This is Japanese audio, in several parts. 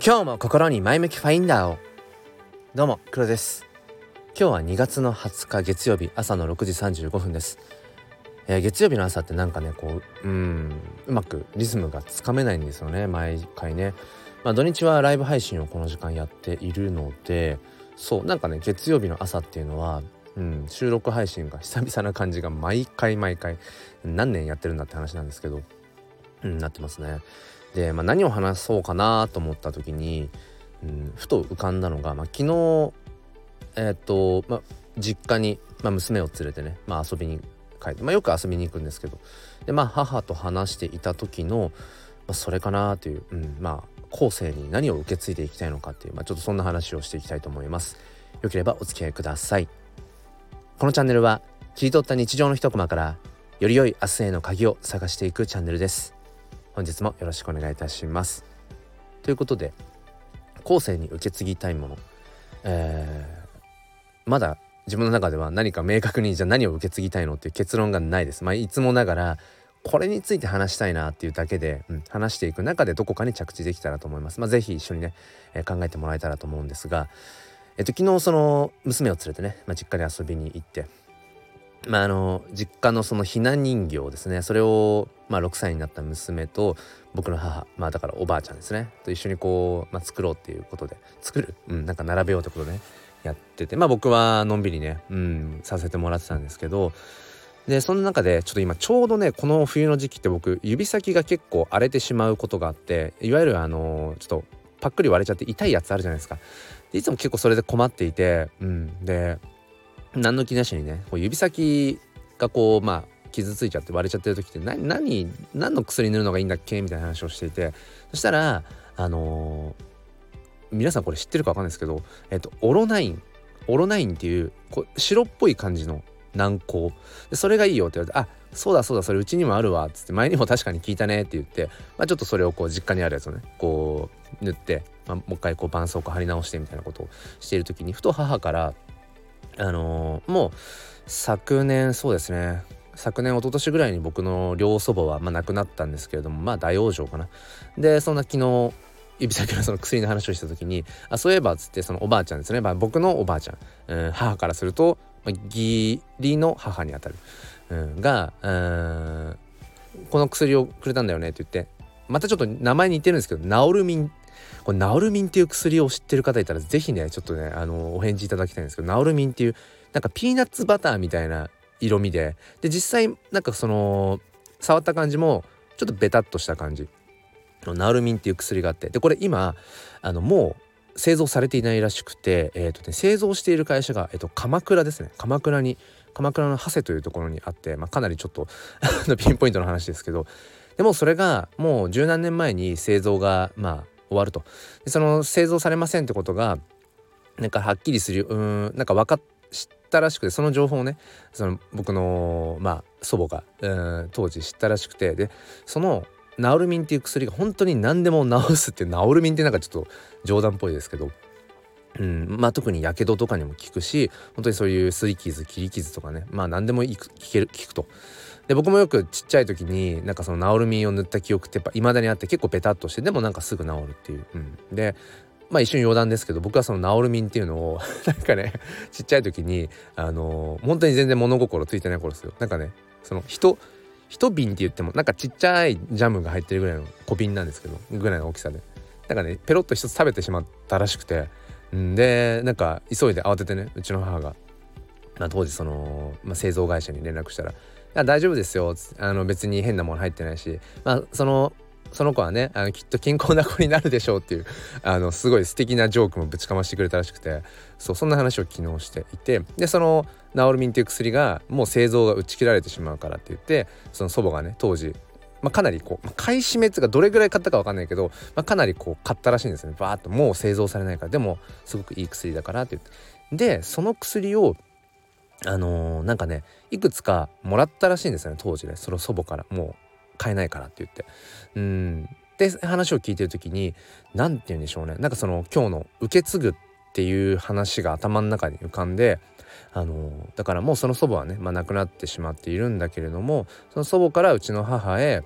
今日も心に前向きファインダーを。どうも黒です。今日は2月の20日月曜日朝の6時35分です、えー、月曜日の朝ってなんかねこううんうまくリズムがつかめないんですよね毎回ね。まあ土日はライブ配信をこの時間やっているのでそうなんかね月曜日の朝っていうのはうん、収録配信が久々な感じが毎回毎回何年やってるんだって話なんですけど、うん、なってますね。で、まあ、何を話そうかなと思った時に、うん、ふと浮かんだのが、まあ、昨日えっ、と、まあ、実家に、まあ、娘を連れてね、まあ、遊びに帰って、まあ、よく遊びに行くんですけどでまあ母と話していた時の、まあ、それかなという、うん、まあ後世に何を受け継いでいきたいのかっていう、まあ、ちょっとそんな話をしていきたいと思います。よければお付き合いください。このチャンネルは切り取った日常の一コマからより良い明日への鍵を探していくチャンネルです。本日もよろしくお願いいたしますということで後世に受け継ぎたいもの、えー、まだ自分の中では何か明確にじゃあ何を受け継ぎたいのっていう結論がないです。まあ、いつもながらこれについて話したいなっていうだけで、うん、話していく中でどこかに着地できたらと思います。まあ、是非一緒にね、えー、考えてもらえたらと思うんですが、えっと、昨日その娘を連れてね、まあ、実家に遊びに行ってまあ、あの実家のそのひな人形ですね。それを、まあ、6歳になった娘と僕の母まあだからおばあちゃんですね。と一緒にこう、まあ、作ろうっていうことで。作る、うん、なんか並べようってことでね。やってて。まあ僕はのんびりね、うん、させてもらってたんですけど。でその中でちょっと今ちょうどねこの冬の時期って僕指先が結構荒れてしまうことがあっていわゆるあのちょっとパックリ割れちゃって痛いやつあるじゃないですか。でいつも結構それで困っていて、うん、で何の気なしにねこう指先がこうまあ傷ついちゃって割れちゃってる時って何何何の薬塗るのがいいんだっけみたいな話をしていてそしたらあのー、皆さんこれ知ってるか分かんないですけど、えっと、オロナインオロナインっていうこう白っぽい感じの軟膏。でそれがいいよって言われて「あそうだそうだそれうちにもあるわ」っつって前にも確かに聞いたねって言って、まあ、ちょっとそれをこう実家にあるやつをねこう塗って、まあ、もう一回こう絆創膏貼り直してみたいなことをしている時にふと母から「あのー、もう昨年そうですね。昨年一昨年ぐらいに僕の両祖母は、まあ、亡くなったんですけれどもまあ大往生かな。でそんな昨日指先のその薬の話をした時にあそういえばっつってそのおばあちゃんですね、まあ、僕のおばあちゃん、うん、母からすると、まあ、義理の母にあたる、うん、がうんこの薬をくれたんだよねって言って。またちょっと名前似てるんですけどナオルミンこれナオルミンっていう薬を知ってる方いたら是非ねちょっとねあのお返事いただきたいんですけどナオルミンっていうなんかピーナッツバターみたいな色味でで実際なんかその触った感じもちょっとベタっとした感じ。のナオルミンっていう薬があってでこれ今あのもう製造されていないらしくて、えーとね、製造している会社が、えーと、鎌倉ですね。鎌倉に鎌倉の長谷というところにあって、まあ、かなりちょっとピンポイントの話ですけど。でもそれがもう十何年前に製造がまあ終わると。でその製造されませんってことがなんかはっきりするうんなんか分かったらしくてその情報をねその僕のまあ祖母がうん当時知ったらしくてでそのナオルミンっていう薬が本当に何でも治すってナオルミンってなんかちょっと冗談っぽいですけどうんまあ、特にやけどとかにも効くし本当にそういうすり傷切り傷とかねまあ何でも効ける効くと。で僕もよくちっちゃい時になんかそのナオルミンを塗った記憶ってやっぱ未だにあって結構ペタッとしてでもなんかすぐ治るっていう、うん、でまあ一瞬余談ですけど僕はそのナオルミンっていうのを なんかねちっちゃい時にあの、本当に全然物心ついてない頃ですよ。なんかねその人一瓶って言ってもなんかちっちゃいジャムが入ってるぐらいの小瓶なんですけどぐらいの大きさで。なんかねペロッと一つ食べてしまったらしくてん。でなんか急いで慌ててねうちの母が、まあ、当時その、まあ、製造会社に連絡したら大丈夫ですよ。あの別に変なもの入ってないし。まあそのその子はねあのきっと健康な子になるでしょうっていうあのすごい素敵なジョークもぶちかましてくれたらしくて。そうそんな話を昨日していて。でそのナオルミンっていう薬がもう製造が打ち切られてしまうからって言ってその祖母がね当時まあ、かなりこう買い占めつがどれぐらい買ったか分かんないけど、まあ、かなりこう買ったらしいんですね。バーッともう製造されないから。でもすごくいい薬だからって言って。でその薬をあのー、なんかねいくつかもらったらしいんですよね当時ね。その祖母から。もう買えないからって言って。うん。で話を聞いてる時に何て言うんでしょうね。なんかその今日の受け継ぐっていう話が頭の中に浮かんであのー、だからもうその祖母はね、まあ、亡くなってしまっているんだけれどもその祖母からうちの母へ、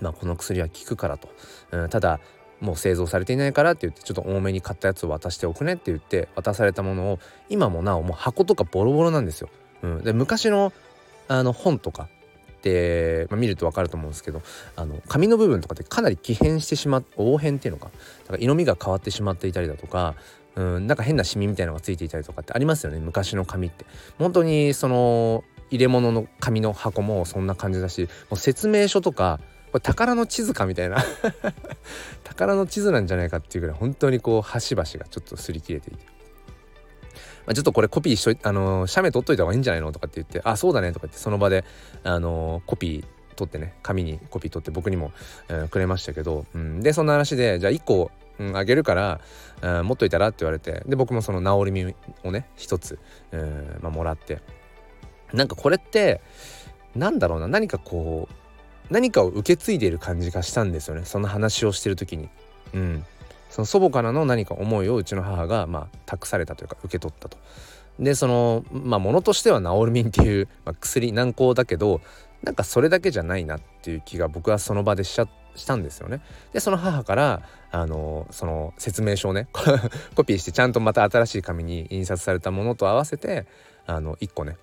まあ、この薬は効くからと、うん、ただもう製造されていないからって言ってちょっと多めに買ったやつを渡しておくねって言って渡されたものを今もなおもう箱とかボロボロなんですよ。うん、で昔のあの本とかで、まあ、見ると分かると思うんですけどあの紙の部分とかってかなり奇変してしまって黄変っていうのか。だから色味が変わってしまっていたりだとかうんなんか変なシミみたいのがついていたりとかってありますよね昔の紙って。本当にその入れ物の紙の箱もそんな感じだしもう説明書とかこれ宝の地図かみたいな。宝の地図なんじゃないかっていうぐらい本当にこう端々がちょっと擦り切れていて。まあ、ちょっとこれコピーしといあの写メ撮っといた方がいいんじゃないのとかって言ってあそうだねとか言ってその場であのコピー取ってね紙にコピー取って僕にも、えー、くれましたけど、うん、でそんな話でじゃあ1個、うん、あげるから、うん、持っといたらって言われてで僕もその治り身をね一つ、えーまあ、もらって。なんかこれってなんだろうな何かこう何かを受け継いでいる感じがしたんですよねその話をしてる時に。うん、その祖母からの何か思いをうちの母がまあ託されたというか受け取ったと。でそのまあものとしてはナオルミンっていう、まあ、薬軟膏だけどなんかそれだけじゃないなっていう気が僕はその場でしちゃしたんですよね。でその母からあのその説明書をね コピーしてちゃんとまた新しい紙に印刷されたものと合わせてあの1個ね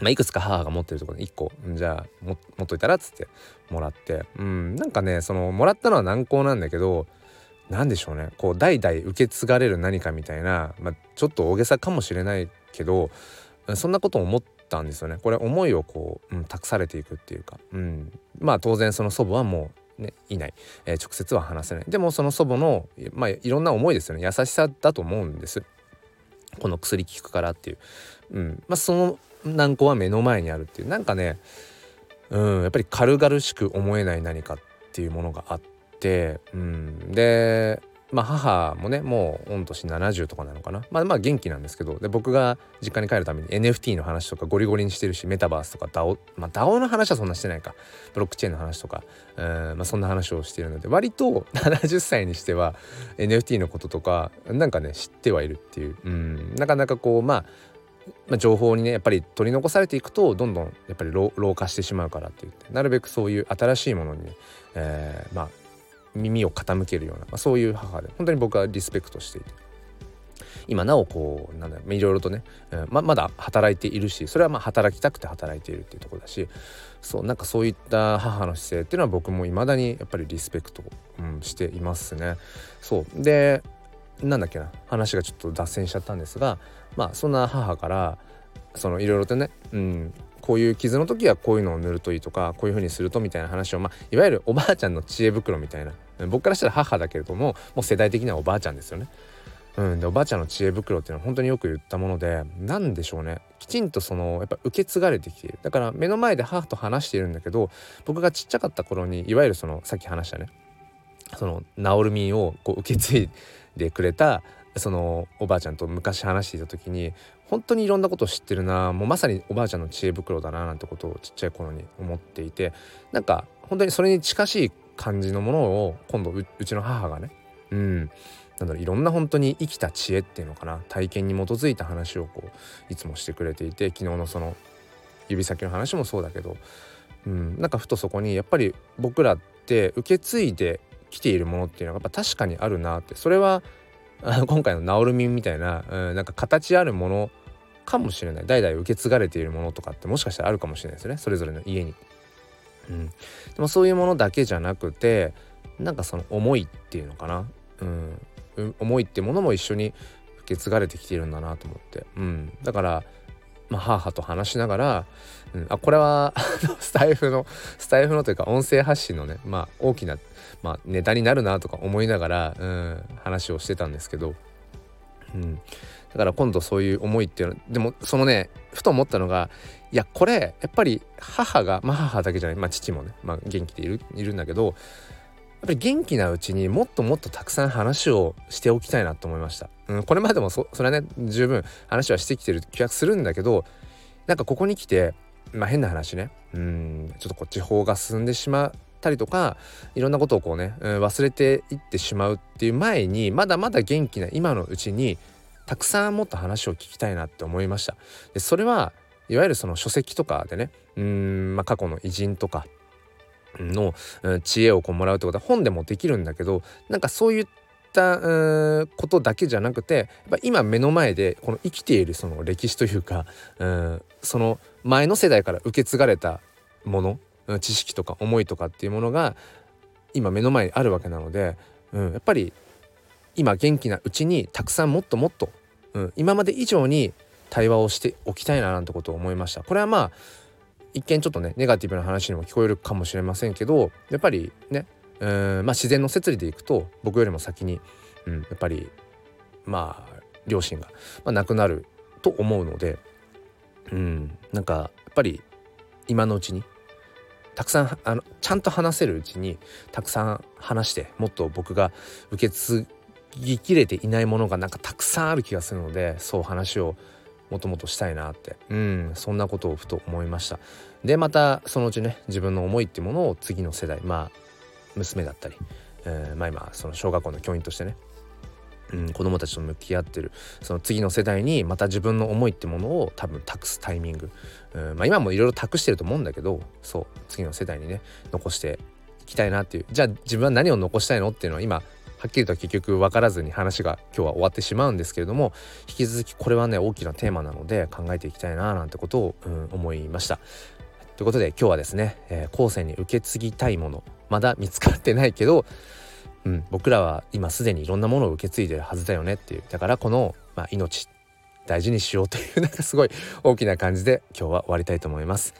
まあ、いくつか母が持ってるところで1個じゃあ持っといたらっつってもらって。うんなんかねそのもらったのは軟膏なんだけど何でしょうね。こう代々受け継がれる何かみたいな、まあ、ちょっと大げさかもしれないけどそんなことを思ったんですよね。これ思いをこう、うん、託されていくっていうか、うん、まあ当然その祖母はもうね、いない、えー、直接は話せない。でもその祖母の、まあ、いろんな思いですよね。優しさだと思うんです。この薬効くからっていう、うんまあ、その軟膏は目の前にあるっていうなんかね、うん、やっぱり軽々しく思えない何かっていうものがあって。うん、でまあ母もねもう御年70とかなのかなまあまあ元気なんですけどで僕が実家に帰るために NFT の話とかゴリゴリにしてるしメタバースとか DAO まあ DAO の話はそんなしてないかブロックチェーンの話とか、えーまあ、そんな話をしているので割と70歳にしては NFT のこととかなんかね知ってはいるっていう、うん、なかなかこうまあまあ、情報にねやっぱり取り残されていくとどんどんやっぱり老化してしまうからって言ってなるべくそういう新しいものに、えー、まあ耳を傾けるような、まあ、そういう母で本当に僕はリスペクトしていて今なおこうなんだろういろいろとね、えー、ままだ働いているしそれはまあ働きたくて働いているっていうところだしそうなんかそういった母の姿勢っていうのは僕も未だにやっぱりリスペクト、うん、していますね。そうでなんだっけな話がちょっと脱線しちゃったんですがまあそんな母からそのいろいろとね、うん、こういう傷の時はこういうのを塗るといいとかこういう風にするとみたいな話を、まあ、いわゆるおばあちゃんの知恵袋みたいな僕からしたら母だけれどももう世代的にはおばあちゃんですよね。うん、でおばあちゃんの知恵袋っていうのは本当によく言ったもので何でしょうねきちんとそのやっぱ受け継がれてきているだから目の前で母と話しているんだけど僕がちっちゃかった頃にいわゆるそのさっき話したねその治るみをこう受け継いでくれたそのおばあちゃんと昔話していた時に本当にいろんなことを知ってるなもうまさにおばあちゃんの知恵袋だななんてことをちっちゃい頃に思っていてなんか本当にそれに近しい感じのものを今度うちの母がねうんなんだろういろんな本当に生きた知恵っていうのかな体験に基づいた話をこういつもしてくれていて昨日のその指先の話もそうだけど、うん、なんかふとそこにやっぱり僕らって受け継いできているものっていうのがやっぱ確かにあるなって。それはあの今回のナオルミンみたいな、うん、なんか形あるものかもしれない。代々受け継がれているものとかってもしかしたらあるかもしれないですね。それぞれの家に。うん、でもそういうものだけじゃなくてなんかその思いっていうのかな、うん、思いってものも一緒に受け継がれてきているんだなと思って、うん、だから、まあ、母と話しながら、うん、あこれはスタイフのスタイフのというか音声発信のね、まあ、大きな、まあ、ネタになるなとか思いながら、うん、話をしてたんですけど、うん、だから今度そういう思いっていうのでもそのねふと思ったのがいやこれやっぱり母がまあ母だけじゃないまあ父もね、まあ、元気でいるいるんだけどやっぱり元気なうちにもっともっとたくさん話をしておきたいなと思いました。うん、これまでもそそれはね十分話はしてきてる気がするんだけどなんかここに来てまあ変な話ね。うんちょっとこう地方が進んでしまったりとかいろんなことをこうね、うん、忘れていってしまうっていう前にまだまだ元気な今のうちにたくさんもっと話を聞きたいなって思いました。でそれはいわゆるその書籍とかでねうん、まあ、過去の偉人とかの、うん、知恵をこうもらうってことは本でもできるんだけどなんかそういったうことだけじゃなくてやっぱ今目の前でこの生きているその歴史というかうんその前の世代から受け継がれたもの知識とか思いとかっていうものが今目の前にあるわけなので、うん、やっぱり今元気なうちにたくさんもっともっと、うん、今まで以上に対話をしておきたいななんてことを思いました。これはまあ一見ちょっとねネガティブな話にも聞こえるかもしれませんけどやっぱりねうんまあ自然の摂理でいくと僕よりも先に、うん、やっぱりまあ両親が、まあ、亡くなると思うのでうんなんかやっぱり今のうちにたくさんあのちゃんと話せるうちにたくさん話してもっと僕が受け継ぎきれていないものがなんかたくさんある気がするのでそう話をもともとしたいなって。うんそんなことをふと思いました。でまたそのうちね自分の思いってものを次の世代まあ娘だったり、えー、まあ今その小学校の教員としてねうん、子供たちと向き合ってる。その次の世代にまた自分の思いってものを多分託すタイミング、うんまあ、今もいろいろ託してると思うんだけどそう次の世代にね残していきたいなっていう。じゃあ自分は何を残したいのっていうのは今はっきりとは結局分からずに話が今日は終わってしまうんですけれども引き続きこれはね大きなテーマなので考えていきたいななんてことを、うん、思いました。ということで今日はですね、えー、後世に受け継ぎたいもの。まだ見つかってないけど、うん、僕らは今すでにいろんなものを受け継いでるはずだよねっていう。だからこの、まあ、命大事にしようというなんかすごい大きな感じで今日は終わりたいと思います。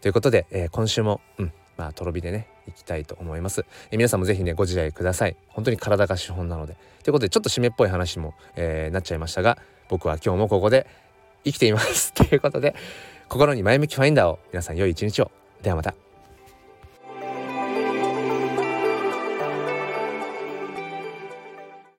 ということで、えー、今週も、うん、まあとろ火でねいきたいと思います、え皆さんもぜひねご自愛ください。本当に体が資本なので。ということでちょっと締めっぽい話も、えー、なっちゃいましたが僕は今日もここで生きています。ということで心に前向きファインダーを皆さん良い一日を。ではまた。